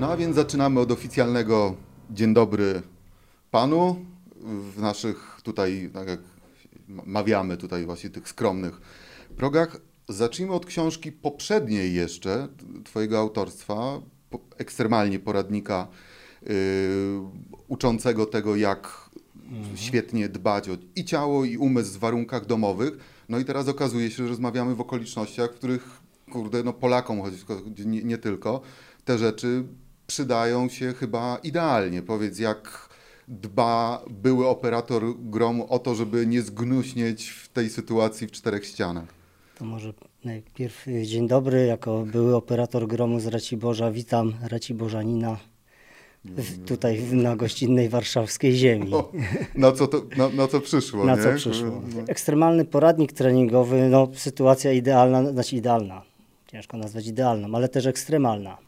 No a więc zaczynamy od oficjalnego dzień dobry panu w naszych tutaj, tak jak mawiamy tutaj właśnie tych skromnych progach. Zacznijmy od książki poprzedniej jeszcze, twojego autorstwa, ekstremalnie poradnika yy, uczącego tego, jak mhm. świetnie dbać o i ciało, i umysł w warunkach domowych. No i teraz okazuje się, że rozmawiamy w okolicznościach, w których, kurde, no Polakom, choć nie, nie tylko, te rzeczy przydają się chyba idealnie. Powiedz, jak dba były operator gromu o to, żeby nie zgnuśnieć w tej sytuacji w czterech ścianach? To może najpierw y, dzień dobry, jako były operator gromu z Raciborza, witam Raciborzanina w, tutaj na gościnnej warszawskiej ziemi. No, na, co to, na, na co przyszło, Na nie? co przyszło. Ekstremalny poradnik treningowy, no sytuacja idealna, znaczy idealna, ciężko nazwać idealną, ale też ekstremalna.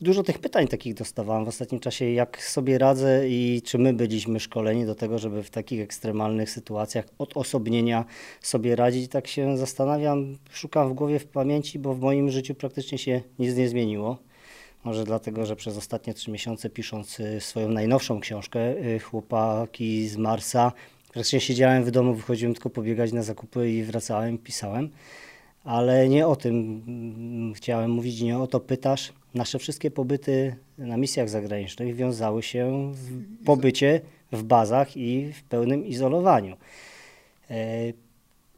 Dużo tych pytań takich dostawałem w ostatnim czasie, jak sobie radzę i czy my byliśmy szkoleni do tego, żeby w takich ekstremalnych sytuacjach odosobnienia sobie radzić. Tak się zastanawiam, szukam w głowie, w pamięci, bo w moim życiu praktycznie się nic nie zmieniło. Może dlatego, że przez ostatnie trzy miesiące pisząc y, swoją najnowszą książkę y, Chłopaki z Marsa, praktycznie siedziałem w domu, wychodziłem tylko pobiegać na zakupy i wracałem, pisałem. Ale nie o tym mm, chciałem mówić, nie o to pytasz. Nasze wszystkie pobyty na misjach zagranicznych wiązały się w pobycie w bazach i w pełnym izolowaniu. E,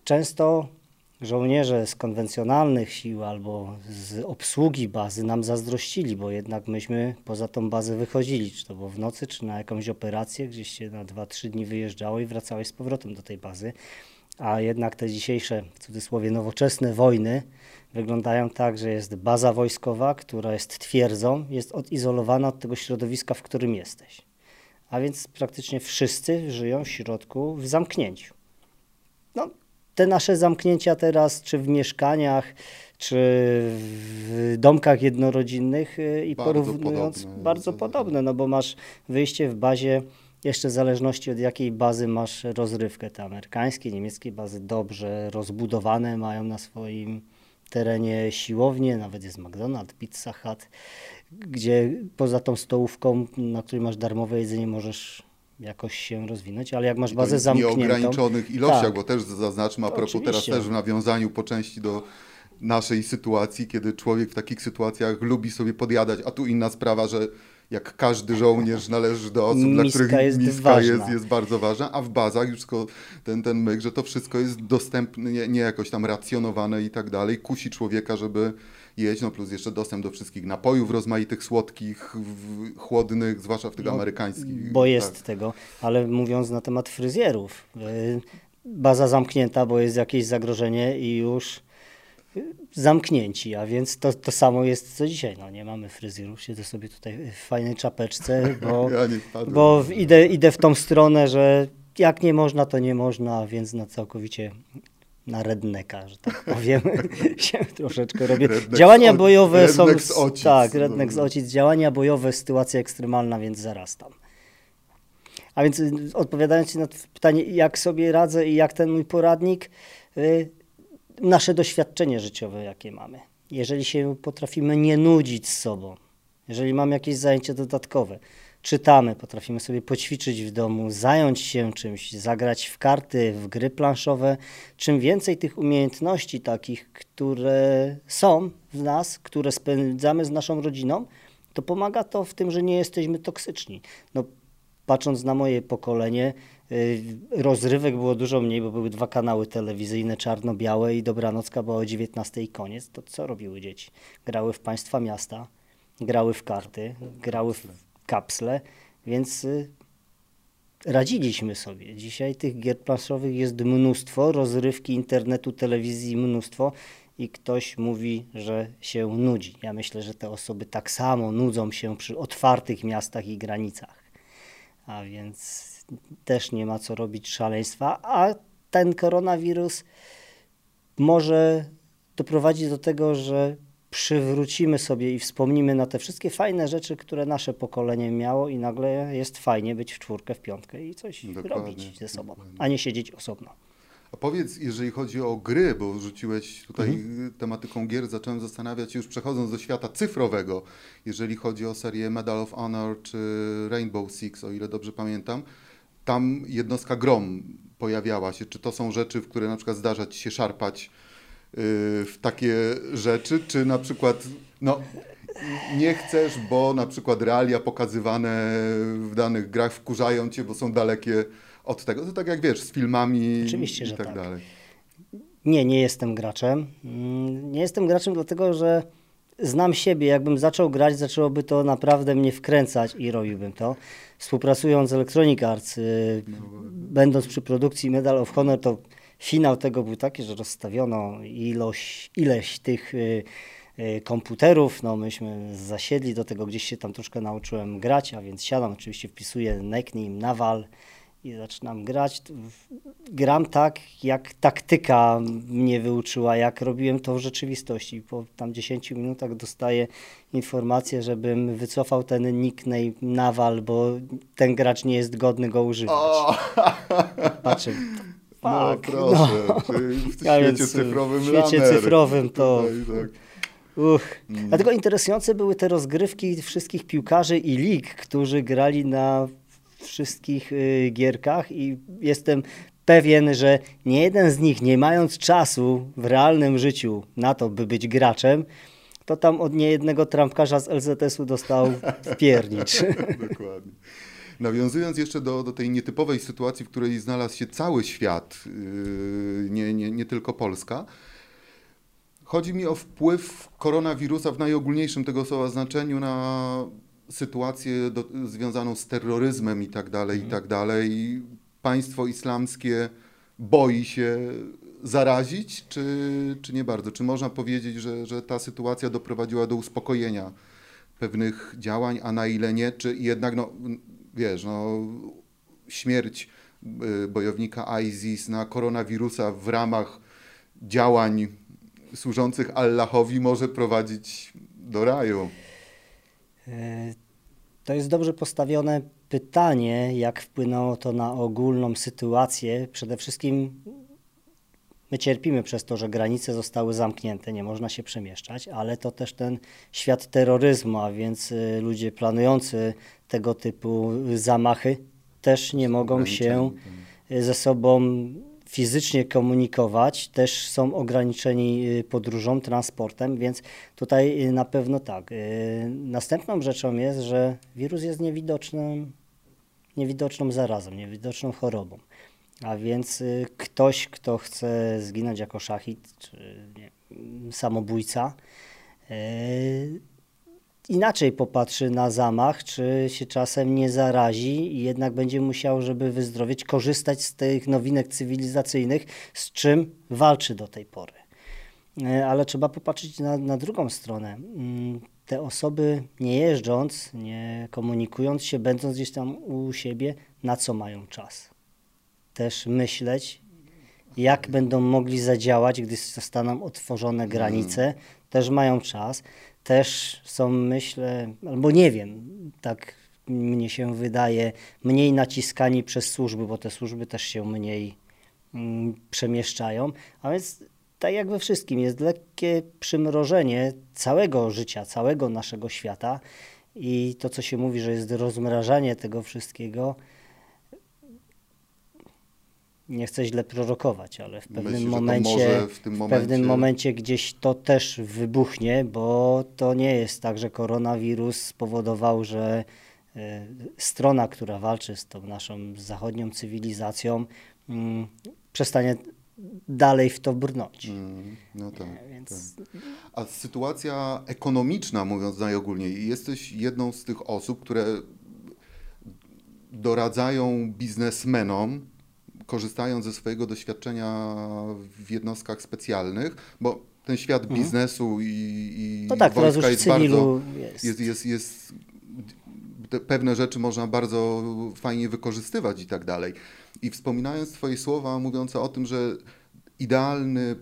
często żołnierze z konwencjonalnych sił albo z obsługi bazy nam zazdrościli, bo jednak myśmy poza tą bazę wychodzili, czy to było w nocy, czy na jakąś operację, gdzieś się na 2-3 dni wyjeżdżało i wracałeś z powrotem do tej bazy a jednak te dzisiejsze, w cudzysłowie, nowoczesne wojny wyglądają tak, że jest baza wojskowa, która jest twierdzą, jest odizolowana od tego środowiska, w którym jesteś. A więc praktycznie wszyscy żyją w środku, w zamknięciu. No, te nasze zamknięcia teraz, czy w mieszkaniach, czy w domkach jednorodzinnych y, i bardzo porównując, podobne, bardzo podobne, no bo masz wyjście w bazie jeszcze w zależności od jakiej bazy masz rozrywkę. Te amerykańskie, niemieckie bazy dobrze rozbudowane, mają na swoim terenie siłownię, nawet jest McDonald's, Pizza Hut, gdzie poza tą stołówką, na której masz darmowe jedzenie, możesz jakoś się rozwinąć, ale jak masz bazę zamkniętą... w nieograniczonych ilościach, tak. bo też zaznaczmy, a propos Oczywiście. teraz też w nawiązaniu po części do naszej sytuacji, kiedy człowiek w takich sytuacjach lubi sobie podjadać, a tu inna sprawa, że jak każdy żołnierz należy do osób, miska dla których jest miska jest, jest, bardzo ważna, a w bazach już ten, ten myk, że to wszystko jest dostępne, nie, nie jakoś tam racjonowane i tak dalej, kusi człowieka, żeby jeść, no plus jeszcze dostęp do wszystkich napojów rozmaitych, słodkich, w, chłodnych, zwłaszcza w tych no, amerykańskich. Bo jest tak. tego, ale mówiąc na temat fryzjerów, y, baza zamknięta, bo jest jakieś zagrożenie i już zamknięci, a więc to, to samo jest co dzisiaj. No, nie mamy fryzjerów, siedzę sobie tutaj w fajnej czapeczce, bo, ja bo idę, idę w tą stronę, że jak nie można, to nie można, więc na całkowicie na redneka, że tak powiem, się troszeczkę robię. Redneck działania bojowe są... Z ocic. Tak, redneck z ocic. Działania bojowe, sytuacja ekstremalna, więc zarastam. A więc y, odpowiadając na pytanie, jak sobie radzę i jak ten mój poradnik, y, nasze doświadczenie życiowe, jakie mamy. Jeżeli się potrafimy nie nudzić z sobą, jeżeli mamy jakieś zajęcie dodatkowe, czytamy, potrafimy sobie poćwiczyć w domu, zająć się czymś, zagrać w karty, w gry planszowe, czym więcej tych umiejętności takich, które są w nas, które spędzamy z naszą rodziną, to pomaga to w tym, że nie jesteśmy toksyczni. No, patrząc na moje pokolenie, rozrywek było dużo mniej, bo były dwa kanały telewizyjne, czarno-białe i dobranocka była o 19 i koniec. To co robiły dzieci? Grały w państwa miasta, grały w karty, grały w kapsle, więc y, radziliśmy sobie. Dzisiaj tych gier planszowych jest mnóstwo, rozrywki internetu, telewizji mnóstwo i ktoś mówi, że się nudzi. Ja myślę, że te osoby tak samo nudzą się przy otwartych miastach i granicach a więc też nie ma co robić szaleństwa, a ten koronawirus może doprowadzić do tego, że przywrócimy sobie i wspomnimy na te wszystkie fajne rzeczy, które nasze pokolenie miało i nagle jest fajnie być w czwórkę, w piątkę i coś Dokładnie. robić ze sobą, a nie siedzieć osobno. A powiedz, jeżeli chodzi o gry, bo rzuciłeś tutaj Mhm. tematyką gier, zacząłem zastanawiać się już przechodząc do świata cyfrowego, jeżeli chodzi o serię Medal of Honor czy Rainbow Six, o ile dobrze pamiętam, tam jednostka grom pojawiała się. Czy to są rzeczy, w które na przykład zdarza ci się szarpać yy, w takie rzeczy, czy na przykład no, nie chcesz, bo na przykład realia pokazywane w danych grach wkurzają cię, bo są dalekie od tego. To tak jak wiesz, z filmami Oczywiście, i tak, tak. dalej. Nie, nie jestem graczem. Mm, Nie jestem graczem dlatego, że znam siebie. Jakbym zaczął grać, zaczęłoby to naprawdę mnie wkręcać i robiłbym to. Współpracując z Electronic Arts, y, będąc przy produkcji Medal of Honor, to finał tego był taki, że rozstawiono ilość, ileś tych y, y, komputerów. No, myśmy zasiedli do tego, gdzieś się tam troszkę nauczyłem grać, a więc siadam, oczywiście wpisuję nickname, nawal i zaczynam grać. Gram tak, jak taktyka mnie wyuczyła, jak robiłem to w rzeczywistości. Po tam 10 minutach dostaję informację, żebym wycofał ten nickname Nawal, bo ten gracz nie jest godny go używać. O, Patrzę, no fuck, proszę, czyli w świecie więc, cyfrowym w świecie lanery. cyfrowym to- Tutaj, tak. Uch. Mm. Dlatego interesujące były te rozgrywki wszystkich piłkarzy i lig, którzy grali na wszystkich y, gierkach i jestem pewien, że nie jeden z nich, nie mając czasu w realnym życiu na to, by być graczem, to tam od niejednego trampkarza z LZS-u dostał piernicz. Dokładnie. Nawiązując jeszcze do, do tej nietypowej sytuacji, w której znalazł się cały świat, yy, nie, nie, nie tylko Polska, chodzi mi o wpływ koronawirusa w najogólniejszym tego słowa znaczeniu na sytuację do, związaną z terroryzmem i tak dalej, i tak dalej. Państwo islamskie boi się zarazić, czy, czy nie bardzo? Czy można powiedzieć, że, że ta sytuacja doprowadziła do uspokojenia pewnych działań, a na ile nie, czy jednak, no, wiesz, no, śmierć y, bojownika ISIS na koronawirusa w ramach działań służących Allahowi może prowadzić do raju. To jest dobrze postawione pytanie, jak wpłynęło to na ogólną sytuację. Przede wszystkim my cierpimy przez to, że granice zostały zamknięte, nie można się przemieszczać, ale to też ten świat terroryzmu, a więc y, ludzie planujący tego typu zamachy też nie mogą się ze sobą fizycznie komunikować, też są ograniczeni y, podróżą, transportem, więc tutaj y, na pewno tak. Y, Następną rzeczą jest, że wirus jest niewidocznym, niewidoczną zarazą, niewidoczną chorobą. A więc ktoś, kto chce zginąć jako szachid, czy nie, samobójca, inaczej popatrzy na zamach, czy się czasem nie zarazi i jednak będzie musiał, żeby wyzdrowieć, korzystać z tych nowinek cywilizacyjnych, z czym walczy do tej pory. E, Ale trzeba popatrzeć na, na drugą stronę. Mm, Te osoby nie jeżdżąc, nie komunikując się, będąc gdzieś tam u siebie, na co mają czas? Też myśleć, jak będą mogli zadziałać, gdy zostaną otworzone granice, też mają czas, też są, myślę, albo nie wiem, tak mnie się wydaje, mniej naciskani przez służby, bo te służby też się mniej mm, przemieszczają, a więc tak jak we wszystkim, jest lekkie przymrożenie całego życia, całego naszego świata i to, co się mówi, że jest rozmrażanie tego wszystkiego, nie chcę źle prorokować, ale w pewnym Myślę, momencie, w w pewnym momencie gdzieś to też wybuchnie, bo to nie jest tak, że koronawirus spowodował, że e, strona, która walczy z tą naszą zachodnią cywilizacją, mm, przestanie dalej w to brnąć. Mm, no tak. Więc tak. A sytuacja ekonomiczna, mówiąc najogólniej, jesteś jedną z tych osób, które doradzają biznesmenom, korzystając ze swojego doświadczenia w jednostkach specjalnych, bo ten świat biznesu i, i Mhm. no tak, wojska jest bardzo jest. jest, jest, jest pewne rzeczy można bardzo fajnie wykorzystywać i tak dalej. I wspominając Twoje słowa mówiące o tym, że idealny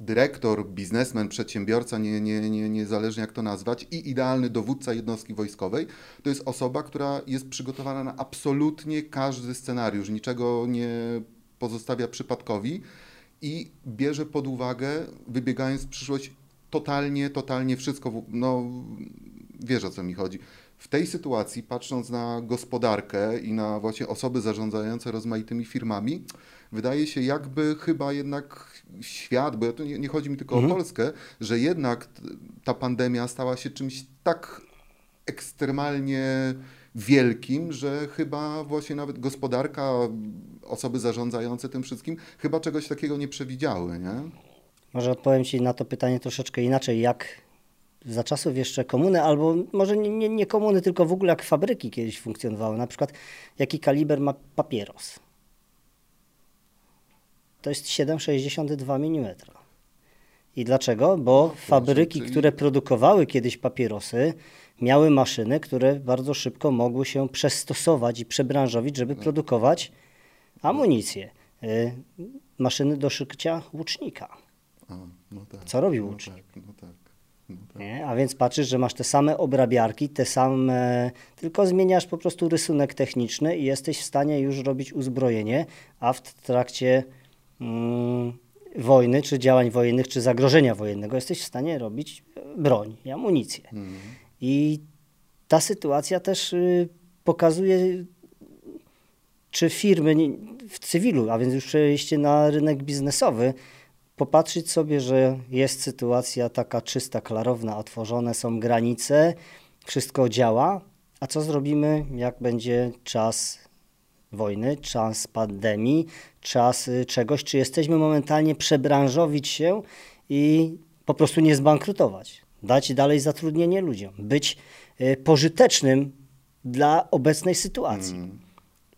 dyrektor, biznesmen, przedsiębiorca, nie, nie, nie, niezależnie jak to nazwać, i idealny dowódca jednostki wojskowej, to jest osoba, która jest przygotowana na absolutnie każdy scenariusz, niczego nie pozostawia przypadkowi i bierze pod uwagę, wybiegając w przyszłość, totalnie, totalnie wszystko, no wiesz o co mi chodzi. W tej sytuacji, patrząc na gospodarkę i na właśnie osoby zarządzające rozmaitymi firmami, wydaje się jakby chyba jednak świat, bo ja tu nie, nie chodzi mi tylko Mhm. o Polskę, że jednak ta pandemia stała się czymś tak ekstremalnie wielkim, że chyba właśnie nawet gospodarka, osoby zarządzające tym wszystkim, chyba czegoś takiego nie przewidziały, nie? Może odpowiem Ci na to pytanie troszeczkę inaczej. Jak za czasów jeszcze komuny, albo może nie, nie, nie komuny, tylko w ogóle jak fabryki kiedyś funkcjonowały. Na przykład jaki kaliber ma papieros? To jest 7,62 mm. I dlaczego? Bo fabryki, które produkowały kiedyś papierosy, miały maszyny, które bardzo szybko mogły się przestosować i przebranżowić, żeby produkować amunicję. Y, maszyny do szycia łucznika. A, no tak. Co robił no łucznik? Tak, no tak. No tak. Nie? A więc patrzysz, że masz te same obrabiarki, te same, tylko zmieniasz po prostu rysunek techniczny i jesteś w stanie już robić uzbrojenie, a w trakcie wojny, czy działań wojennych, czy zagrożenia wojennego jesteś w stanie robić e, broń i amunicję. Mhm. I ta sytuacja też y, pokazuje, czy firmy w cywilu, a więc już przejście na rynek biznesowy, popatrzeć sobie, że jest sytuacja taka czysta, klarowna, otworzone są granice, wszystko działa, a co zrobimy, jak będzie czas wojny, czas pandemii, czas y, czegoś, czy jesteśmy momentalnie przebranżowić się i po prostu nie zbankrutować, dać dalej zatrudnienie ludziom, być y, pożytecznym dla obecnej sytuacji. Mm.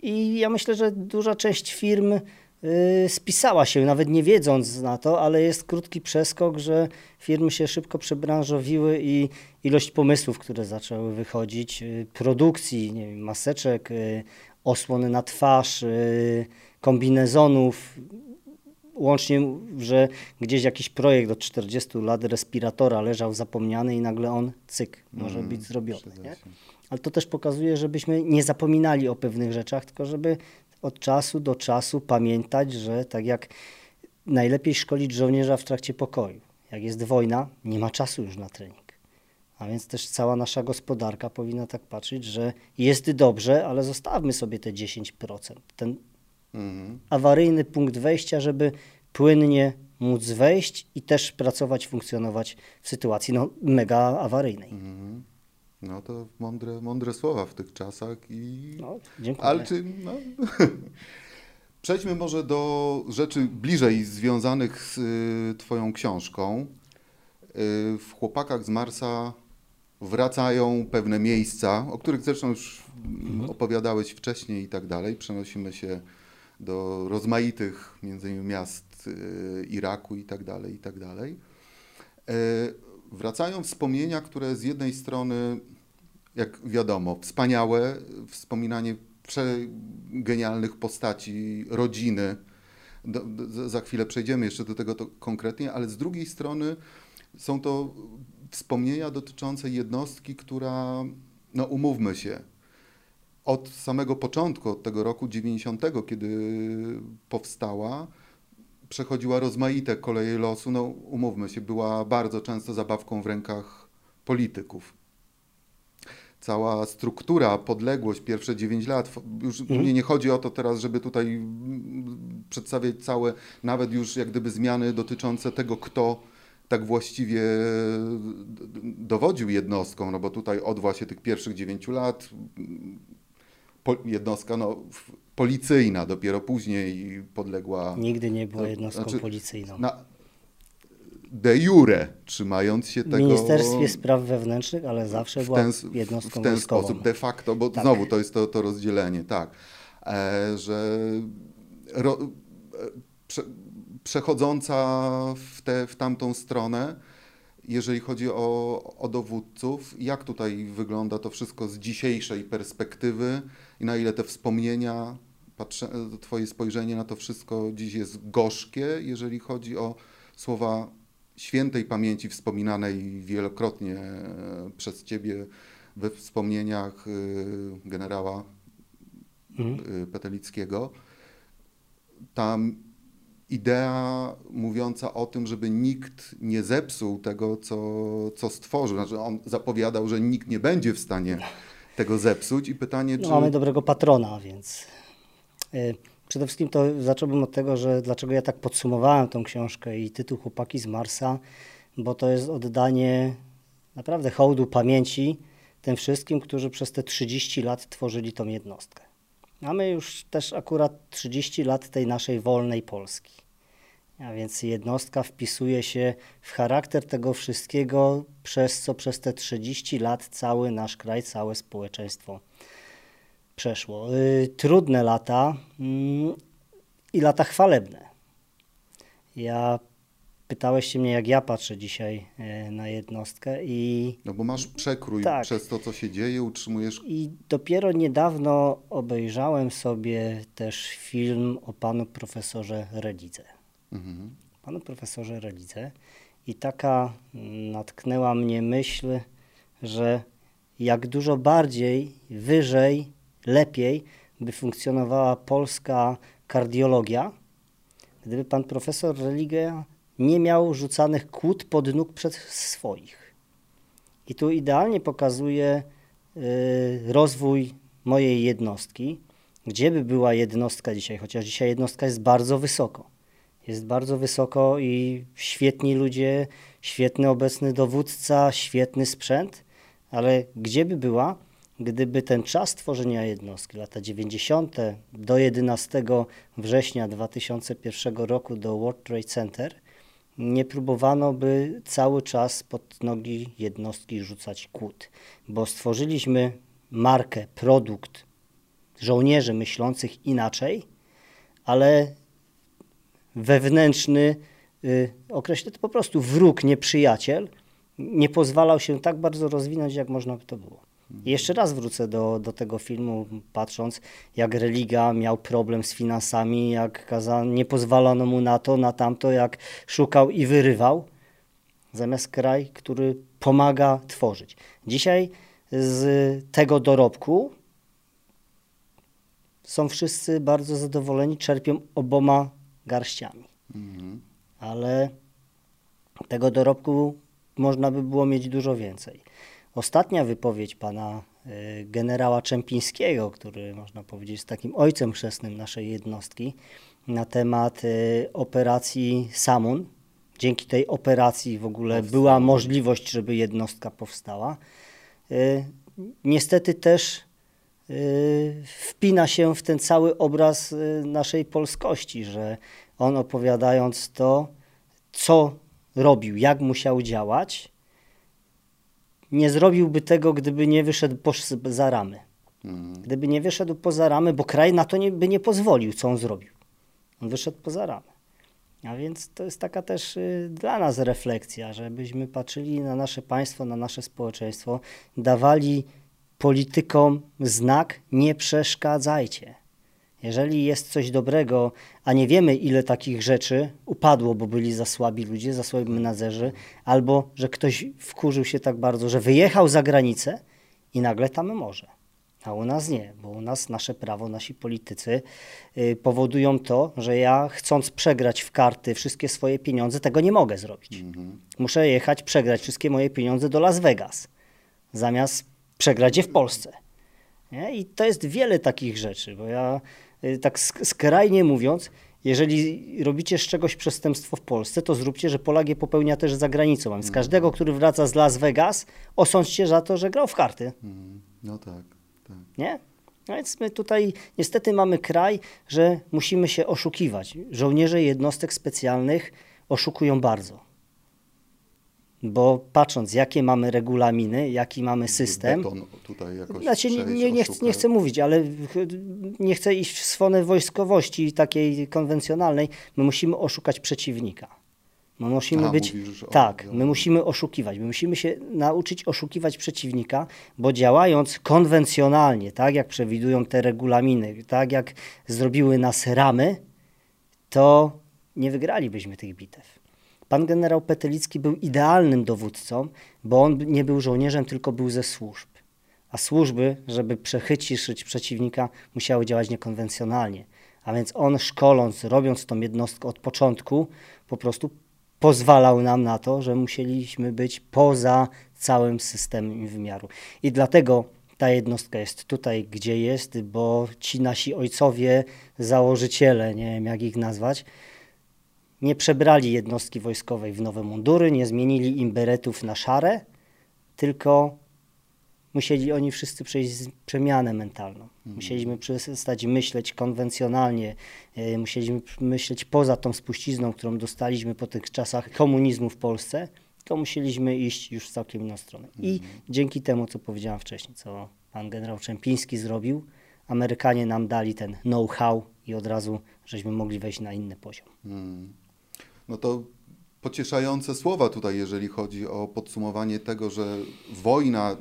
I ja myślę, że duża część firm y, spisała się, nawet nie wiedząc na to, ale jest krótki przeskok, że firmy się szybko przebranżowiły i ilość pomysłów, które zaczęły wychodzić, produkcji, nie wiem, maseczek, osłony na twarz, y, kombinezonów, łącznie, że gdzieś jakiś projekt od 40 lat respiratora leżał zapomniany i nagle on, cyk, może Mm, być zrobiony. Nie? Ale to też pokazuje, żebyśmy nie zapominali o pewnych rzeczach, tylko żeby od czasu do czasu pamiętać, że tak jak najlepiej szkolić żołnierza w trakcie pokoju. Jak jest wojna, nie ma czasu już na trening. A więc też cała nasza gospodarka powinna tak patrzeć, że jest dobrze, ale zostawmy sobie te 10%. Ten Mhm. awaryjny punkt wejścia, żeby płynnie móc wejść i też pracować, funkcjonować w sytuacji no, mega awaryjnej. Mhm. No to mądre, mądre słowa w tych czasach i... No, dziękuję. Ale czy... No... Przejdźmy może do rzeczy bliżej związanych z y, Twoją książką. Y, w Chłopakach z Marsa wracają pewne miejsca, o których zresztą już mm, opowiadałeś wcześniej i tak dalej. Przenosimy się do rozmaitych między innymi miast y, Iraku i tak dalej, i tak dalej. E, Wracają wspomnienia, które z jednej strony, jak wiadomo, wspaniałe, wspominanie przegenialnych postaci rodziny. Do, do, za chwilę przejdziemy jeszcze do tego konkretnie, ale z drugiej strony są to wspomnienia dotyczące jednostki, która, no umówmy się, od samego początku, od tego roku 90, kiedy powstała, przechodziła rozmaite koleje losu. No, umówmy się, była bardzo często zabawką w rękach polityków. Cała struktura, podległość, pierwsze 9 lat, już Mhm. nie, nie chodzi o to teraz, żeby tutaj przedstawiać całe, nawet już jak gdyby zmiany dotyczące tego, kto tak właściwie d- dowodził jednostką, no bo tutaj od właśnie tych pierwszych 9 lat po, jednostka no, w- policyjna, dopiero później podległa Nigdy nie była jednostką znaczy, policyjną. na de jure, trzymając się W tego Ministerstwie Spraw Wewnętrznych, ale zawsze w była ten, jednostką w ten wojskową. sposób, de facto, bo Tak. znowu to jest to, to rozdzielenie, tak, e, że ro, e, prze, przechodząca w, te, w tamtą stronę, jeżeli chodzi o, o dowódców, jak tutaj wygląda to wszystko z dzisiejszej perspektywy i na ile te wspomnienia, patrzę, Twoje spojrzenie na to wszystko dziś jest gorzkie, jeżeli chodzi o słowa świętej pamięci wspominanej wielokrotnie e, przez Ciebie we wspomnieniach y, generała Mhm. y, Petelickiego. tam idea mówiąca o tym, żeby nikt nie zepsuł tego, co, co stworzył. Znaczy on zapowiadał, że nikt nie będzie w stanie tego zepsuć i pytanie, No, czy... mamy dobrego patrona, więc y, przede wszystkim to zacząłbym od tego, że dlaczego ja tak podsumowałem tą książkę i tytuł Chłopaki z Marsa, bo to jest oddanie naprawdę hołdu pamięci tym wszystkim, którzy przez te 30 lat tworzyli tą jednostkę. Mamy już też akurat 30 lat tej naszej wolnej Polski. A więc jednostka wpisuje się w charakter tego wszystkiego, przez co przez te 30 lat cały nasz kraj, całe społeczeństwo przeszło. Y, Trudne lata mm, i lata chwalebne. Ja pytałeś się mnie, jak ja patrzę dzisiaj y, na jednostkę i No bo masz przekrój Tak. przez to, co się dzieje, utrzymujesz... I dopiero niedawno obejrzałem sobie też film o panu profesorze Relidze. Mhm. Panu profesorze Relidze i taka natknęła mnie myśl, że jak dużo bardziej, wyżej, lepiej by funkcjonowała polska kardiologia, gdyby pan profesor Religia nie miał rzucanych kłód pod nóg przez swoich. I tu idealnie pokazuje y, rozwój mojej jednostki, gdzie by była jednostka dzisiaj, chociaż dzisiaj jednostka jest bardzo wysoko. Jest bardzo wysoko i świetni ludzie, świetny obecny dowódca, świetny sprzęt, ale gdzie by była, gdyby ten czas tworzenia jednostki, lata 90. do 11 września 2001 roku do World Trade Center, nie próbowano by cały czas pod nogi jednostki rzucać kłód, bo stworzyliśmy markę, produkt żołnierzy myślących inaczej, ale wewnętrzny, y, określę to po prostu wróg, nieprzyjaciel, nie pozwalał się tak bardzo rozwinąć, jak można by to było. I jeszcze raz wrócę do, do tego filmu, patrząc, jak religia miał problem z finansami, jak kaza, nie pozwalano mu na to, na tamto, jak szukał i wyrywał, zamiast kraj, który pomaga tworzyć. Dzisiaj z tego dorobku są wszyscy bardzo zadowoleni, czerpią oboma garściami. Mhm. Ale tego dorobku można by było mieć dużo więcej. Ostatnia wypowiedź pana y, generała Czempińskiego, który można powiedzieć jest takim ojcem chrzestnym naszej jednostki, na temat y, operacji Samun. Dzięki tej operacji w ogóle Powstała. była możliwość, żeby jednostka powstała. Y, Niestety też wpina się w ten cały obraz naszej polskości, że on opowiadając to, co robił, jak musiał działać, nie zrobiłby tego, gdyby nie wyszedł posz- za ramy. Mhm. Gdyby nie wyszedł poza ramy, bo kraj na to nie, by nie pozwolił, co on zrobił. On wyszedł poza ramy. A więc to jest taka też y, dla nas refleksja, żebyśmy patrzyli na nasze państwo, na nasze społeczeństwo, dawali politykom znak nie przeszkadzajcie. Jeżeli jest coś dobrego, a nie wiemy ile takich rzeczy upadło, bo byli za słabi ludzie, za słabi menadżerzy, albo że ktoś wkurzył się tak bardzo, że wyjechał za granicę i nagle tam może. A u nas nie, bo u nas nasze prawo, nasi politycy y, powodują to, że ja chcąc przegrać w karty wszystkie swoje pieniądze, tego nie mogę zrobić. Muszę jechać, przegrać wszystkie moje pieniądze do Las Vegas, zamiast przegrać je w Polsce. Nie? I to jest wiele takich rzeczy, bo ja tak sk- skrajnie mówiąc, jeżeli robicie z czegoś przestępstwo w Polsce, to zróbcie, że Polak je popełnia też za granicą. A więc każdego, który wraca z Las Vegas, osądźcie za to, że grał w karty. Mhm. No tak, tak. Nie? No więc my tutaj niestety mamy kraj, że musimy się oszukiwać. Żołnierze jednostek specjalnych oszukują bardzo. Bo patrząc, jakie mamy regulaminy, jaki mamy system, Beton tutaj jakoś znaczy, nie, nie, nie, chcę, nie chcę mówić, ale nie chcę iść w stronę wojskowości takiej konwencjonalnej. My musimy oszukać przeciwnika. My musimy A, być. mówisz tak, my musimy oszukiwać. My musimy się nauczyć oszukiwać przeciwnika, bo działając konwencjonalnie, tak jak przewidują te regulaminy, tak jak zrobiły nas ramy, to nie wygralibyśmy tych bitew. Pan generał Petelicki był idealnym dowódcą, bo on nie był żołnierzem, tylko był ze służb. A służby, żeby przechycić przeciwnika, musiały działać niekonwencjonalnie. A więc on szkoląc, robiąc tą jednostkę od początku, po prostu pozwalał nam na to, że musieliśmy być poza całym systemem wymiaru. I dlatego ta jednostka jest tutaj, gdzie jest, bo ci nasi ojcowie, założyciele, nie wiem jak ich nazwać, nie przebrali jednostki wojskowej w nowe mundury, nie zmienili im beretów na szare, tylko musieli oni wszyscy przejść przemianę mentalną. Mhm. Musieliśmy przestać myśleć konwencjonalnie, e, musieliśmy myśleć poza tą spuścizną, którą dostaliśmy po tych czasach komunizmu w Polsce, to musieliśmy iść już w całkiem inną stronę. I mhm. dzięki temu, co powiedziałem wcześniej, co pan generał Czempiński zrobił, Amerykanie nam dali ten know-how i od razu żeśmy mogli wejść na inny poziom. Hmm. No to pocieszające słowa tutaj, jeżeli chodzi o podsumowanie tego, że wojna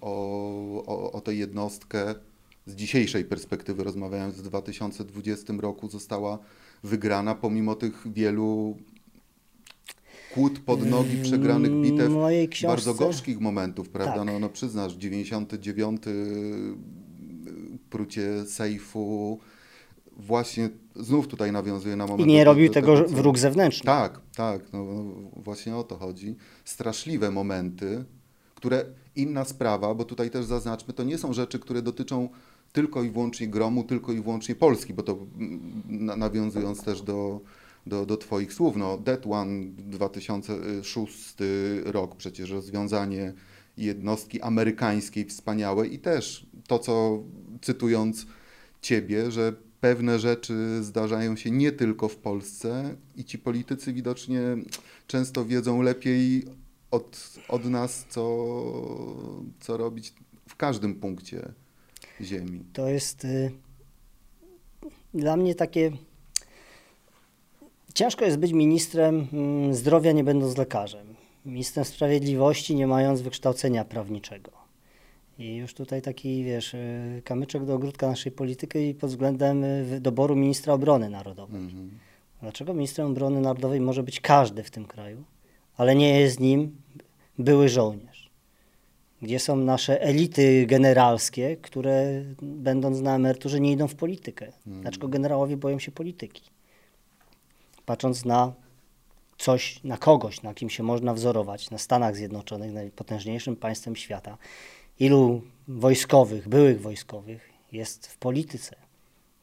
o, o, o tę jednostkę z dzisiejszej perspektywy, rozmawiając w 2020 roku, została wygrana pomimo tych wielu kłód pod nogi, przegranych bitew, książce... bardzo gorzkich momentów, prawda? Tak. No, no przyznasz, 99 prucie sejfu, właśnie znów tutaj nawiązuje na moment. I nie robił tego, tego co... wróg zewnętrzny. Tak, tak, no, no, właśnie o to chodzi. Straszliwe momenty, które inna sprawa, bo tutaj też zaznaczmy, to nie są rzeczy, które dotyczą tylko i wyłącznie gromu, tylko i wyłącznie Polski, bo to nawiązując też do, do, do Twoich słów, no Dead One 2006 rok, przecież rozwiązanie jednostki amerykańskiej wspaniałe i też to, co cytując Ciebie, że pewne rzeczy zdarzają się nie tylko w Polsce i ci politycy widocznie często wiedzą lepiej od, od nas, co, co robić w każdym punkcie Ziemi. To jest y, dla mnie takie. Ciężko jest być ministrem mm, zdrowia, nie będąc lekarzem. Ministrem sprawiedliwości, nie mając wykształcenia prawniczego. I już tutaj taki, wiesz, y, kamyczek do ogródka naszej polityki pod względem y, doboru ministra obrony narodowej. Mhm. Dlaczego ministrem obrony narodowej może być każdy w tym kraju? ale nie jest nim były żołnierz. Gdzie są nasze elity generalskie, które będąc na emeryturze nie idą w politykę. Hmm. Dlaczego generałowie boją się polityki? Patrząc na coś, na kogoś, na kim się można wzorować, na Stanach Zjednoczonych, najpotężniejszym państwem świata, ilu wojskowych, byłych wojskowych jest w polityce.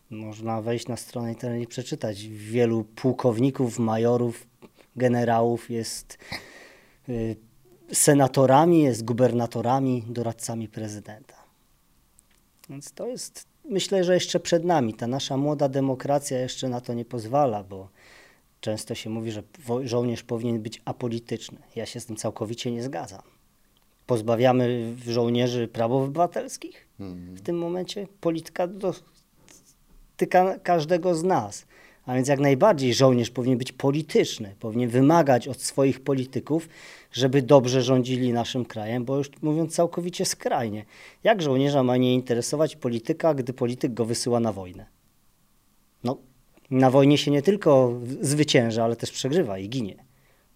Można wejść na stronę internetu i przeczytać. Wielu pułkowników, majorów, generałów, jest y, senatorami, jest gubernatorami, doradcami prezydenta. Więc to jest, myślę, że jeszcze przed nami. Ta nasza młoda demokracja jeszcze na to nie pozwala, bo często się mówi, że żołnierz powinien być apolityczny. Ja się z tym całkowicie nie zgadzam. Pozbawiamy żołnierzy praw obywatelskich w tym momencie. Polityka dotyka każdego z nas. A więc jak najbardziej żołnierz powinien być polityczny, powinien wymagać od swoich polityków, żeby dobrze rządzili naszym krajem, bo już mówiąc całkowicie skrajnie, jak żołnierza ma nie interesować polityka, gdy polityk go wysyła na wojnę? No, na wojnie się nie tylko zwycięża, ale też przegrywa i ginie.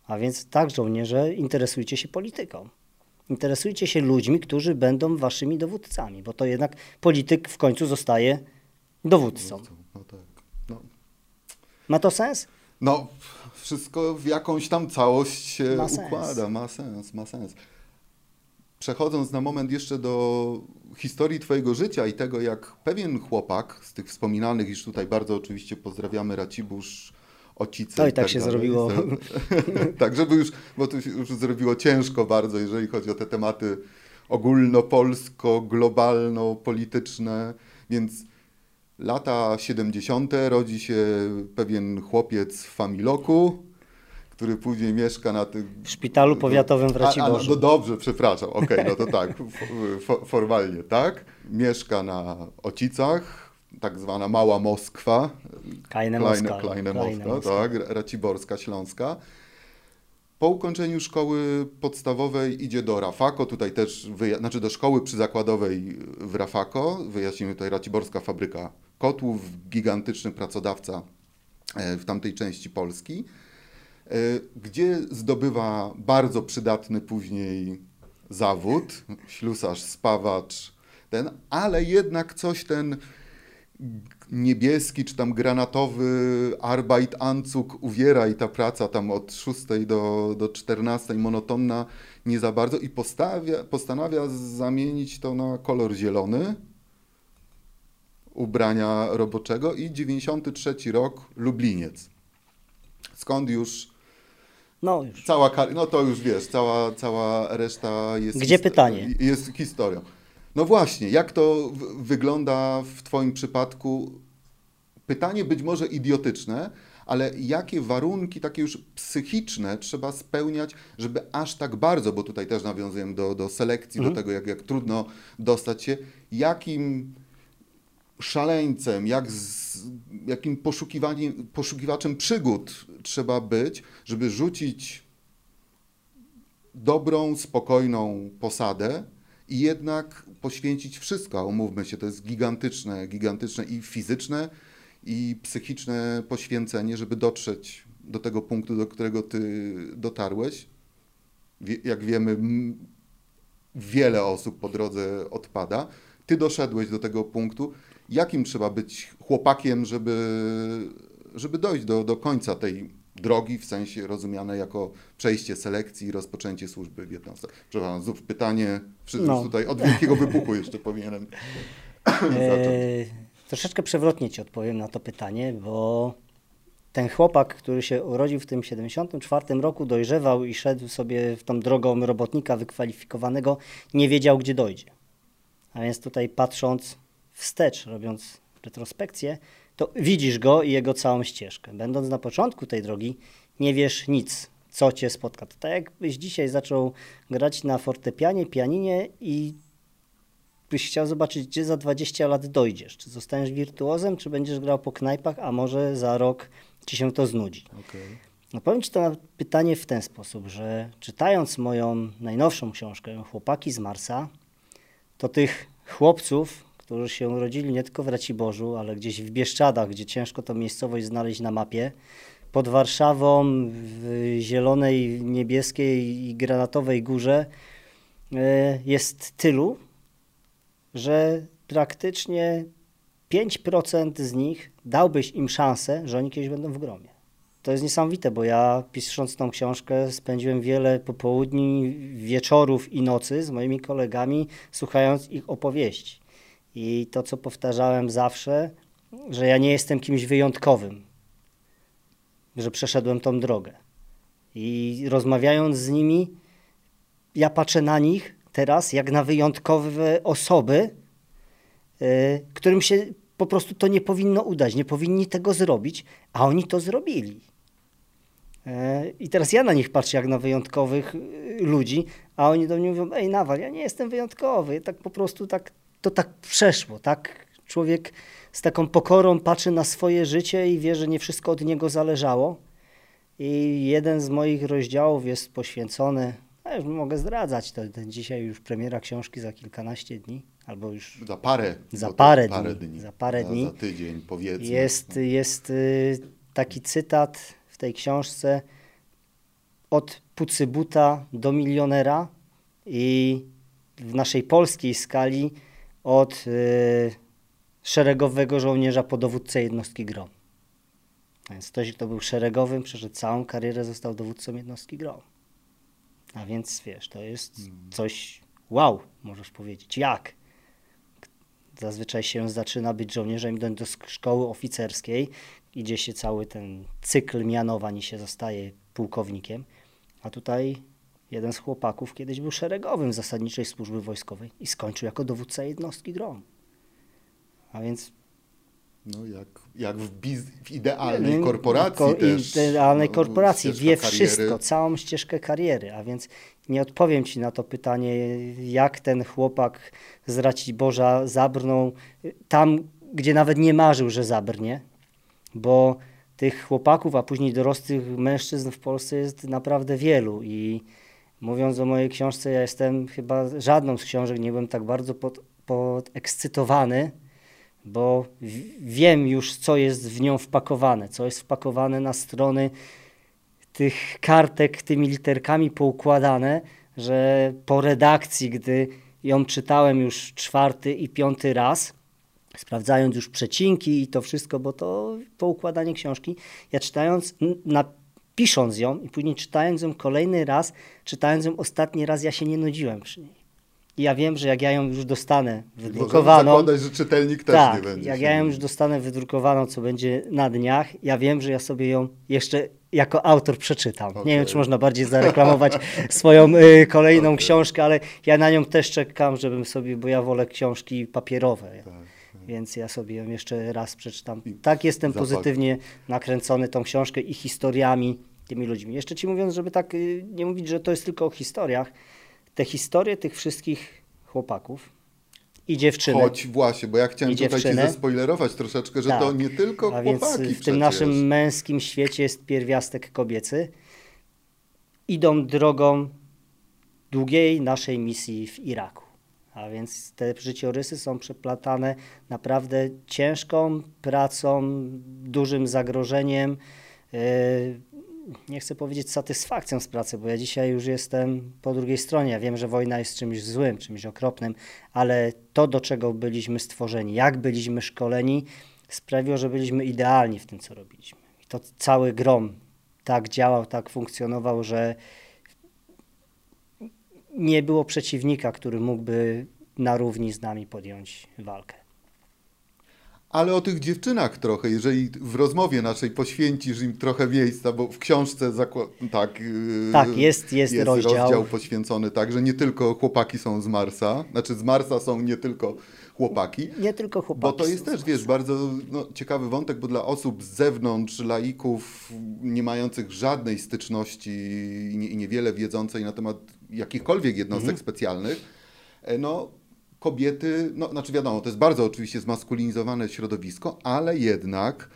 A więc tak, żołnierze, interesujcie się polityką. Interesujcie się ludźmi, którzy będą waszymi dowódcami, bo to jednak polityk w końcu zostaje dowódcą. No tak. Ma to sens? No, wszystko w jakąś tam całość się ma układa. Sens. Ma sens, ma sens. Przechodząc na moment jeszcze do historii Twojego życia i tego, jak pewien chłopak z tych wspominanych, iż tutaj bardzo oczywiście pozdrawiamy Racibórz, Ocice. To i tak, tak się dalej. zrobiło. tak, żeby już, bo to się już zrobiło ciężko bardzo, jeżeli chodzi o te tematy ogólnopolsko, globalno-polityczne, więc Lata 70. rodzi się pewien chłopiec w Familoku, który później mieszka na tym... W szpitalu powiatowym w Raciborzu. A, a, no dobrze, przepraszam, okej, okay, no to tak, formalnie, tak. Mieszka na Ocicach, tak zwana Mała Moskwa. Kleine Moskwa. Kleine, Kleine Moskwa, tak, Raciborska, Śląska. Po ukończeniu szkoły podstawowej idzie do Rafako, tutaj też, znaczy do szkoły przyzakładowej w Rafako, wyjaśnimy tutaj Raciborska Fabryka kotłów, gigantyczny pracodawca e, w tamtej części Polski, e, gdzie zdobywa bardzo przydatny później zawód, ślusarz, spawacz, ten, ale jednak coś ten niebieski czy tam granatowy Arbeit Anzug uwiera i ta praca tam od 6 do, do 14 monotonna nie za bardzo i postawia, postanawia zamienić to na kolor zielony ubrania roboczego i 93 rok Lubliniec. Skąd już No już. cała no to już wiesz, cała, cała reszta jest Gdzie pytanie? jest historią. No właśnie, jak to wygląda w twoim przypadku? Pytanie być może idiotyczne, ale jakie warunki takie już psychiczne trzeba spełniać, żeby aż tak bardzo, bo tutaj też nawiązujemy do, do selekcji, Mhm. do tego, jak, jak trudno dostać się, jakim szaleńcem, jak z, jakim poszukiwaniem, poszukiwaczem przygód trzeba być, żeby rzucić dobrą, spokojną posadę i jednak poświęcić wszystko. Umówmy się, to jest gigantyczne, gigantyczne i fizyczne, i psychiczne poświęcenie, żeby dotrzeć do tego punktu, do którego ty dotarłeś. Jak wiemy, wiele osób po drodze odpada. Ty doszedłeś do tego punktu. Jakim trzeba być chłopakiem, żeby, żeby dojść do, do końca tej drogi, w sensie rozumiane jako przejście selekcji i rozpoczęcie służby w jednostce? Przepraszam, znów pytanie, wszystko No. tutaj od wielkiego wybuchu jeszcze powinienem zacząć. E, troszeczkę przewrotnie Ci odpowiem na to pytanie, bo ten chłopak, który się urodził w tym 74 roku, dojrzewał i szedł sobie w tą drogą robotnika wykwalifikowanego, nie wiedział, gdzie dojdzie. A więc tutaj patrząc wstecz, robiąc retrospekcję, to widzisz go i jego całą ścieżkę. Będąc na początku tej drogi, nie wiesz nic, co cię spotka. To tak jakbyś dzisiaj zaczął grać na fortepianie, pianinie i byś chciał zobaczyć, gdzie za 20 lat dojdziesz. Czy zostaniesz wirtuozem, czy będziesz grał po knajpach, a może za rok ci się to znudzi. Okej. No powiem Ci to na pytanie w ten sposób, że czytając moją najnowszą książkę Chłopaki z Marsa, to tych chłopców, którzy się urodzili nie tylko w Raciborzu, ale gdzieś w Bieszczadach, gdzie ciężko tą miejscowość znaleźć na mapie, pod Warszawą, w zielonej, niebieskiej i granatowej górze e, jest tylu, że praktycznie 5% z nich dałbyś im szansę, że oni kiedyś będą w gromie. To jest niesamowite, bo ja pisząc tą książkę spędziłem wiele popołudni, wieczorów i nocy z moimi kolegami, słuchając ich opowieści. I to, co powtarzałem zawsze, że ja nie jestem kimś wyjątkowym, że przeszedłem tą drogę. I rozmawiając z nimi, ja patrzę na nich teraz jak na wyjątkowe osoby, y, którym się po prostu to nie powinno udać, nie powinni tego zrobić, a oni to zrobili. E, I teraz ja na nich patrzę jak na wyjątkowych y, ludzi, a oni do mnie mówią, ej Nawal, ja nie jestem wyjątkowy, tak po prostu tak, to tak przeszło, tak człowiek z taką pokorą patrzy na swoje życie i wie, że nie wszystko od niego zależało. I jeden z moich rozdziałów jest poświęcony, a już mogę zdradzać, to, dzisiaj już premiera książki za kilkanaście dni, albo już Za parę. Za parę parę dni, dni. za parę za, dni. Za tydzień, powiedzmy. Jest, jest y, taki cytat w tej książce od pucybuta do milionera i w naszej polskiej skali od y, szeregowego żołnierza po dowódcę jednostki GROM. Więc ktoś, kto był szeregowym, przeszedł całą karierę, został dowódcą jednostki GROM. A więc wiesz, to jest coś wow, możesz powiedzieć. Jak? Zazwyczaj się zaczyna być żołnierzem, idąc do szkoły oficerskiej, idzie się cały ten cykl mianowań i się zostaje pułkownikiem. A tutaj jeden z chłopaków kiedyś był szeregowym zasadniczej służby wojskowej i skończył jako dowódca jednostki GROM. A więc No jak, jak w, biz, w idealnej korporacji ko- też. Idealnej no, korporacji, wie kariery. wszystko, całą ścieżkę kariery, a więc nie odpowiem Ci na to pytanie, jak ten chłopak z Raciborza zabrnął tam, gdzie nawet nie marzył, że zabrnie, bo tych chłopaków, a później dorosłych mężczyzn w Polsce jest naprawdę wielu i mówiąc o mojej książce, ja jestem chyba żadną z książek nie byłem tak bardzo pod, podekscytowany, bo wiem już, co jest w nią wpakowane, co jest wpakowane na strony tych kartek tymi literkami poukładane, że po redakcji, gdy ją czytałem już czwarty i piąty raz, sprawdzając już przecinki i to wszystko, bo to poukładanie książki, ja czytając, na, pisząc ją i później czytając ją kolejny raz, czytając ją ostatni raz, ja się nie nudziłem przy niej. I ja wiem, że jak ja ją już dostanę wydrukowaną. Zakładać, że czytelnik też tak, nie będzie. Jak ja ją już dostanę wydrukowaną, co będzie na dniach, ja wiem, że ja sobie ją jeszcze jako autor przeczytam. Nie wiem, czy można bardziej zareklamować swoją y, kolejną Okej. książkę, ale ja na nią też czekam, żebym sobie, bo ja wolę książki papierowe. Tak, Więc ja sobie ją jeszcze raz przeczytam. I Tak jestem zapach. pozytywnie nakręcony tą książkę i historiami tymi ludźmi. Jeszcze ci mówiąc, żeby tak y, nie mówić, że to jest tylko o historiach. Te historie tych wszystkich chłopaków i dziewczynek. Choć właśnie, bo ja chciałem tutaj ci dziewczyny. zaspoilerować troszeczkę, że Tak. to nie tylko A więc chłopaki w przecież. tym naszym męskim świecie jest pierwiastek kobiecy. Idą drogą długiej naszej misji w Iraku. A więc te życiorysy są przeplatane naprawdę ciężką pracą, dużym zagrożeniem. yy, Nie chcę powiedzieć satysfakcją z pracy, bo ja dzisiaj już jestem po drugiej stronie. Ja wiem, że wojna jest czymś złym, czymś okropnym, ale to, do czego byliśmy stworzeni, jak byliśmy szkoleni, sprawiło, że byliśmy idealni w tym, co robiliśmy. I to cały grom tak działał, tak funkcjonował, że nie było przeciwnika, który mógłby na równi z nami podjąć walkę. Ale o tych dziewczynach trochę, jeżeli w rozmowie naszej poświęcisz im trochę miejsca, bo w książce tak, yy, Tak, jest- jest rozdział. poświęcony tak, że nie tylko chłopaki są z Marsa, znaczy z Marsa są nie tylko chłopaki, Nie tylko chłopaki. Bo to jest też, wiesz, bardzo no, ciekawy wątek, bo dla osób z zewnątrz, laików, nie mających żadnej styczności i, nie, i niewiele wiedzącej na temat jakichkolwiek jednostek Mhm. specjalnych, e, no kobiety, no znaczy wiadomo, to jest bardzo oczywiście zmaskulinizowane środowisko, ale jednak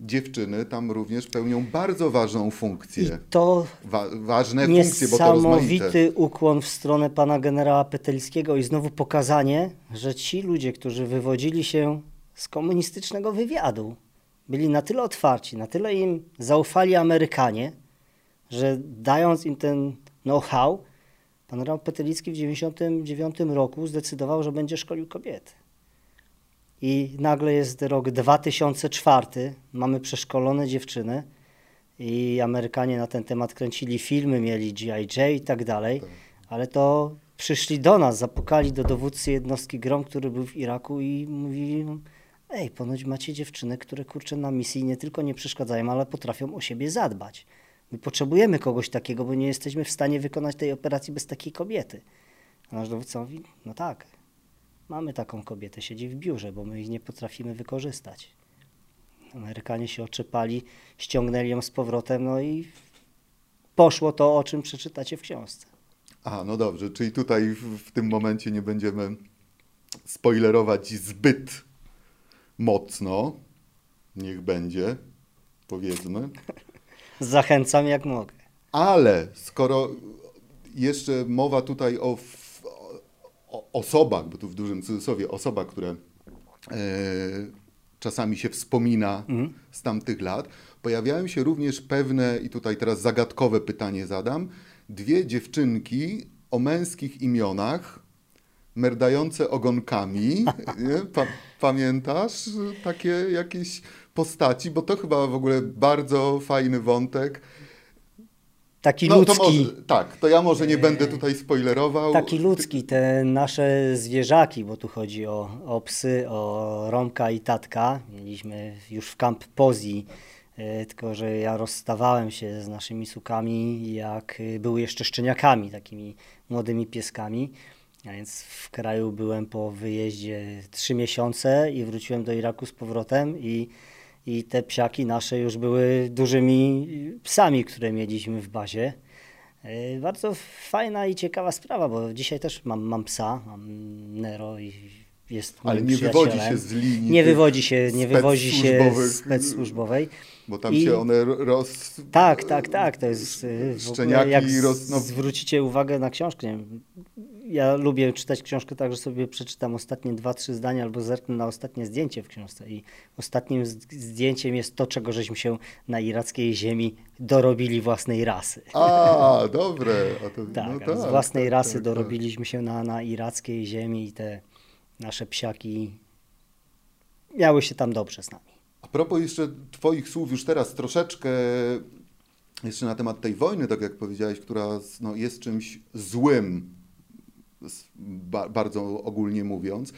dziewczyny tam również pełnią bardzo ważną I funkcję. to Wa- ważne funkcje, bo to niesamowity ukłon w stronę pana generała Petelskiego i znowu pokazanie, że ci ludzie, którzy wywodzili się z komunistycznego wywiadu, byli na tyle otwarci, na tyle im zaufali Amerykanie, że dając im ten know-how, pan generał Petelicki w 1999 roku zdecydował, że będzie szkolił kobiety. I nagle jest rok 2004, mamy przeszkolone dziewczyny i Amerykanie na ten temat kręcili filmy, mieli G.I. i tak dalej, ale to przyszli do nas, zapukali do dowódcy jednostki GROM, który był w Iraku i mówili, ej, ponoć macie dziewczyny, które kurczę na misji nie tylko nie przeszkadzają, ale potrafią o siebie zadbać. My potrzebujemy kogoś takiego, bo nie jesteśmy w stanie wykonać tej operacji bez takiej kobiety. A nasz dowódca mówi, no tak, mamy taką kobietę, siedzi w biurze, bo my ich nie potrafimy wykorzystać. Amerykanie się oczepali, ściągnęli ją z powrotem, no i poszło to, o czym przeczytacie w książce. A, no dobrze, czyli tutaj w, w tym momencie nie będziemy spoilerować zbyt mocno. Niech będzie, powiedzmy. Zachęcam jak mogę. Ale skoro jeszcze mowa tutaj o osobach, bo tu w dużym cudzysłowie osobach, które czasami się wspomina Mhm. z tamtych lat, pojawiają się również pewne, i tutaj teraz zagadkowe pytanie zadam, dwie dziewczynki o męskich imionach, merdające ogonkami. Pa, pamiętasz takie jakieś postaci? Bo to chyba w ogóle bardzo fajny wątek. Taki No, to ludzki. może, tak, to ja może nie będę tutaj spoilerował. Taki ludzki, te nasze zwierzaki, bo tu chodzi o, o psy, o Romka i Tatka. Mieliśmy już w Camp Pozji, e, tylko że ja rozstawałem się z naszymi sukami, jak e, były jeszcze szczeniakami, takimi młodymi pieskami. A więc w kraju byłem po wyjeździe trzy miesiące i wróciłem do Iraku z powrotem i, i te psiaki nasze już były dużymi psami, które mieliśmy w bazie. E, Bardzo fajna i ciekawa sprawa, bo dzisiaj też mam, mam psa, mam Nero i jest Ale nie wywodzi się z linii Nie wywodzi się, nie wywodzi się z spec-służbowej. Bo tam I- się one roz... Tak, tak, tak. To jest w Szczeniaki jak roz- no- zwrócicie uwagę na książkę. nie wiem, Ja lubię czytać książkę tak, że sobie przeczytam ostatnie dwa, trzy zdania albo zerknę na ostatnie zdjęcie w książce. I ostatnim zdjęciem jest to, czego żeśmy się na irackiej ziemi dorobili własnej rasy. A, dobre. A to, Tak, no a z tak, własnej tak, rasy tak, dorobiliśmy się na, na irackiej ziemi i te nasze psiaki miały się tam dobrze z nami. A propos jeszcze Twoich słów już teraz troszeczkę jeszcze na temat tej wojny, tak jak powiedziałeś, która no, jest czymś złym, bardzo ogólnie mówiąc.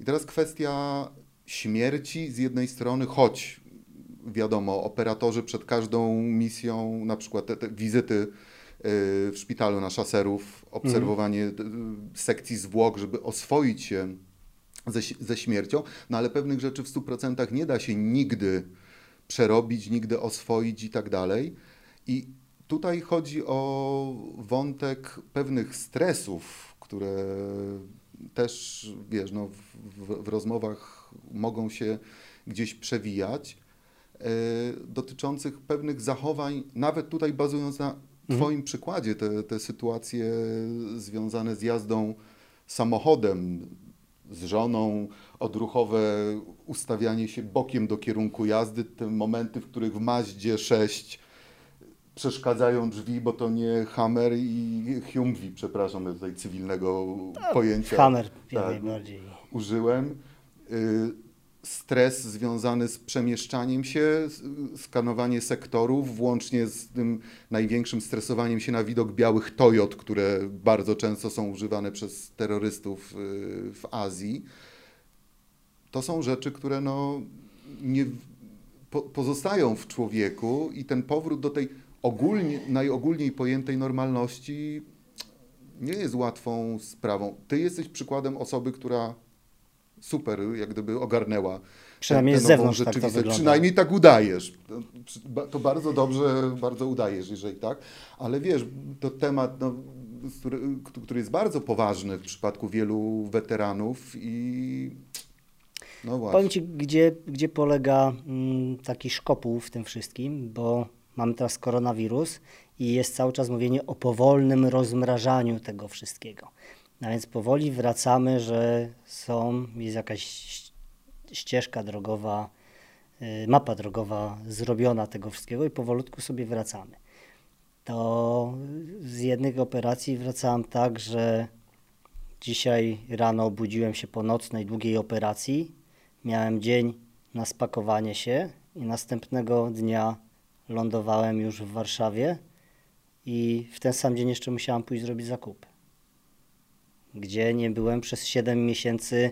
I teraz kwestia śmierci z jednej strony, choć wiadomo, operatorzy przed każdą misją, na przykład te, te wizyty y, w szpitalu na szaserów, obserwowanie mhm. sekcji zwłok, żeby oswoić się ze, ze śmiercią, no ale pewnych rzeczy w 100% nie da się nigdy przerobić, nigdy oswoić i tak dalej. I tutaj chodzi o wątek pewnych stresów, które też, wiesz, no, w, w rozmowach mogą się gdzieś przewijać, e, dotyczących pewnych zachowań, nawet tutaj bazując na mhm. Twoim przykładzie, te, te sytuacje związane z jazdą samochodem, z żoną, odruchowe ustawianie się bokiem do kierunku jazdy, te momenty, w których w Maździe 6 przeszkadzają drzwi, bo to nie Hammer i Humvee, przepraszam, tutaj cywilnego no, pojęcia. Hammer tak, najbardziej. Użyłem. Y, stres związany z przemieszczaniem się, skanowanie sektorów, włącznie z tym największym stresowaniem się na widok białych Toyot, które bardzo często są używane przez terrorystów y, w Azji. To są rzeczy, które no nie pozostają w człowieku i ten powrót do tej ogólnie, najogólniej pojętej normalności nie jest łatwą sprawą. Ty jesteś przykładem osoby, która super jak gdyby ogarnęła Przynajmniej tę, tę z zewnątrz tak to wygląda. Przynajmniej tak udajesz. To bardzo dobrze, bardzo udajesz, jeżeli tak. Ale wiesz, to temat, no, który, który jest bardzo poważny w przypadku wielu weteranów i no właśnie. Powiem Ci, gdzie, gdzie polega mm, taki szkopuł w tym wszystkim, bo mamy teraz koronawirus i jest cały czas mówienie o powolnym rozmrażaniu tego wszystkiego. No więc powoli wracamy, że są, jest jakaś ścieżka drogowa, y, mapa drogowa zrobiona tego wszystkiego i powolutku sobie wracamy. To z jednej operacji wracałem tak, że dzisiaj rano obudziłem się po nocnej, długiej operacji. Miałem dzień na spakowanie się i następnego dnia lądowałem już w Warszawie i w ten sam dzień jeszcze musiałem pójść zrobić zakupy. Gdzie nie byłem przez 7 miesięcy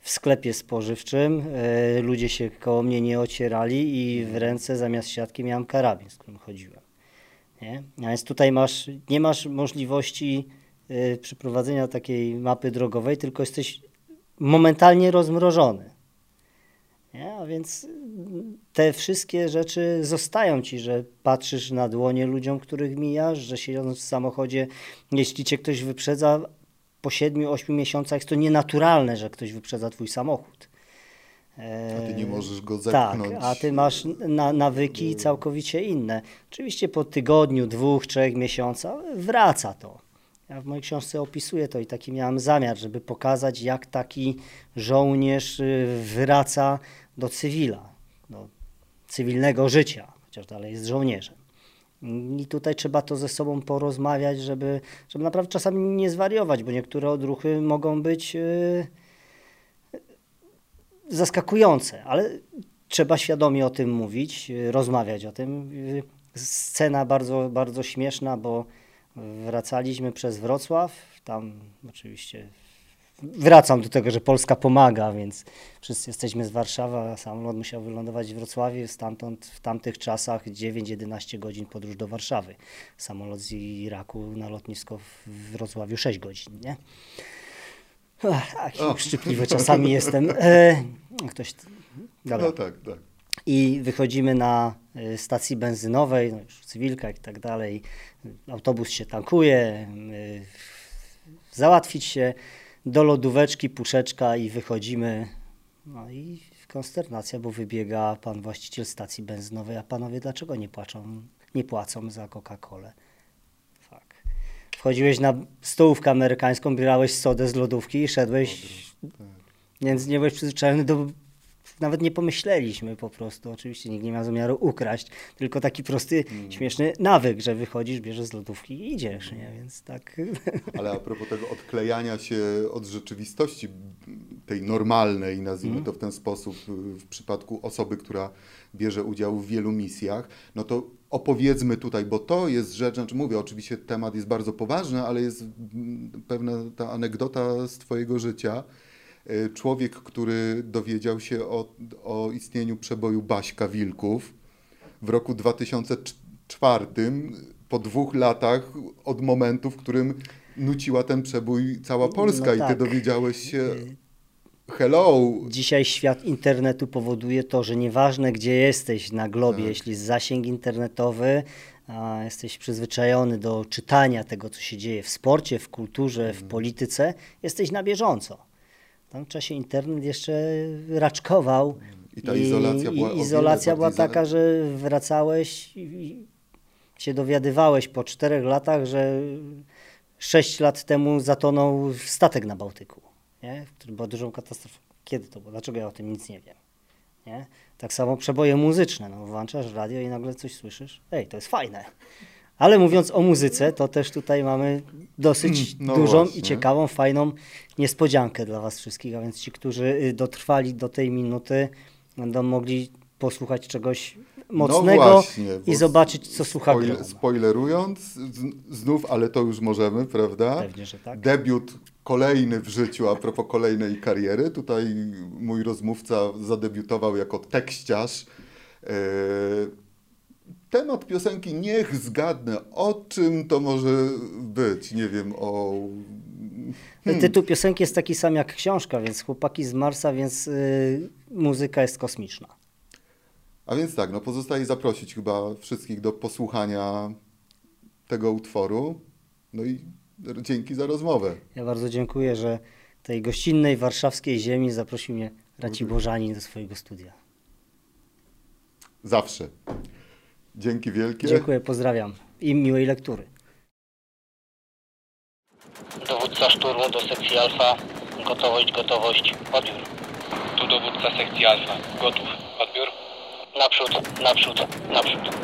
w sklepie spożywczym, e, ludzie się koło mnie nie ocierali i w ręce zamiast siatki miałem karabin, z którym chodziłem. Nie? A więc tutaj masz, nie masz możliwości y, przeprowadzenia takiej mapy drogowej, tylko jesteś momentalnie rozmrożony. Nie? A więc te wszystkie rzeczy zostają ci, że patrzysz na dłonie ludziom, których mijasz, że siedząc w samochodzie, jeśli cię ktoś wyprzedza, po 7-8 miesiącach jest to nienaturalne, że ktoś wyprzedza twój samochód. A ty nie możesz go zepchnąć. Tak, a ty masz na, nawyki całkowicie inne. Oczywiście po tygodniu, dwóch, trzech miesiącach wraca to. Ja w mojej książce opisuję to i taki miałem zamiar, żeby pokazać, jak taki żołnierz y, wraca do cywila, do cywilnego życia, chociaż dalej jest żołnierzem. I tutaj trzeba to ze sobą porozmawiać, żeby, żeby naprawdę czasami nie zwariować, bo niektóre odruchy mogą być yy, zaskakujące, ale trzeba świadomie o tym mówić, yy, rozmawiać o tym. Yy, scena bardzo, bardzo śmieszna, bo wracaliśmy przez Wrocław, tam oczywiście wracam do tego, że Polska pomaga, więc wszyscy jesteśmy z Warszawy, a samolot musiał wylądować w Wrocławiu, stamtąd w tamtych czasach 9-11 godzin podróż do Warszawy. Samolot z Iraku na lotnisko w Wrocławiu 6 godzin, nie? Tak, szczypliwy czasami jestem. E, ktoś... Dobra. No tak, tak. I wychodzimy na e, stacji benzynowej, no już cywilka i tak dalej. Autobus się tankuje, e, załatwić się do lodóweczki, puszeczka i wychodzimy. No i konsternacja, bo wybiega pan właściciel stacji benzynowej, a panowie dlaczego nie płacą, nie płacą za Coca-Colę? Fak. Wchodziłeś na stołówkę amerykańską, brałeś sodę z lodówki i szedłeś, więc nie byłeś przyzwyczajony do nawet nie pomyśleliśmy po prostu. Oczywiście nikt nie miał zamiaru ukraść, tylko taki prosty, śmieszny nawyk, że wychodzisz, bierzesz z lodówki i idziesz, nie? Więc tak. Ale a propos tego odklejania się od rzeczywistości tej normalnej, nazwijmy to w ten sposób, w przypadku osoby, która bierze udział w wielu misjach, no to opowiedzmy tutaj, bo to jest rzecz, znaczy mówię, oczywiście temat jest bardzo poważny, ale jest mm, pewna ta anegdota z Twojego życia. Y, Człowiek, który dowiedział się o, o istnieniu przeboju Baśka Wilków w roku 2004, po dwóch latach od momentu, w którym nuciła ten przebój cała Polska No i Ty tak. dowiedziałeś się, hello, Dzisiaj świat internetu powoduje to, że nieważne gdzie jesteś na globie, Tak. jeśli jest zasięg internetowy, a jesteś przyzwyczajony do czytania tego, co się dzieje w sporcie, w kulturze, Mhm. w polityce, jesteś na bieżąco. W tamtym czasie internet jeszcze raczkował. I ta izolacja była o i izolacja była taka, że wracałeś i się dowiadywałeś po czterech latach, że sześć lat temu zatonął statek na Bałtyku, nie? który była dużą katastrofą. Kiedy to było? Dlaczego ja o tym nic nie wiem? Nie? Tak samo przeboje muzyczne. No, włączasz radio i nagle coś słyszysz. Ej, to jest fajne. Ale mówiąc o muzyce, to też tutaj mamy dosyć No dużą właśnie. i ciekawą, fajną niespodziankę dla Was wszystkich. A więc ci, którzy y, dotrwali do tej minuty, będą mogli posłuchać czegoś mocnego No właśnie, i zobaczyć, co słucha spoil-. Spoilerując, znów, ale to już możemy, prawda? Pewnie, że tak. Debiut kolejny w życiu, a propos kolejnej kariery. Tutaj mój rozmówca zadebiutował jako tekściarz. E, Temat piosenki niech zgadnę. O czym to może być? Nie wiem, o... Hmm. Tytuł piosenki jest taki sam jak książka, więc chłopaki z Marsa, więc y, muzyka jest kosmiczna. A więc tak, no pozostaje zaprosić chyba wszystkich do posłuchania tego utworu. No i dzięki za rozmowę. Ja bardzo dziękuję, że tej gościnnej warszawskiej ziemi zaprosił mnie Raciborzanin do swojego studia. Zawsze. Dzięki wielkie. Dziękuję, pozdrawiam i miłej lektury. Dowódca szturmu do sekcji Alfa. Gotowość, gotowość. Odbiór. Tu dowódca sekcji Alfa. Gotów. Odbiór. Naprzód, naprzód, naprzód.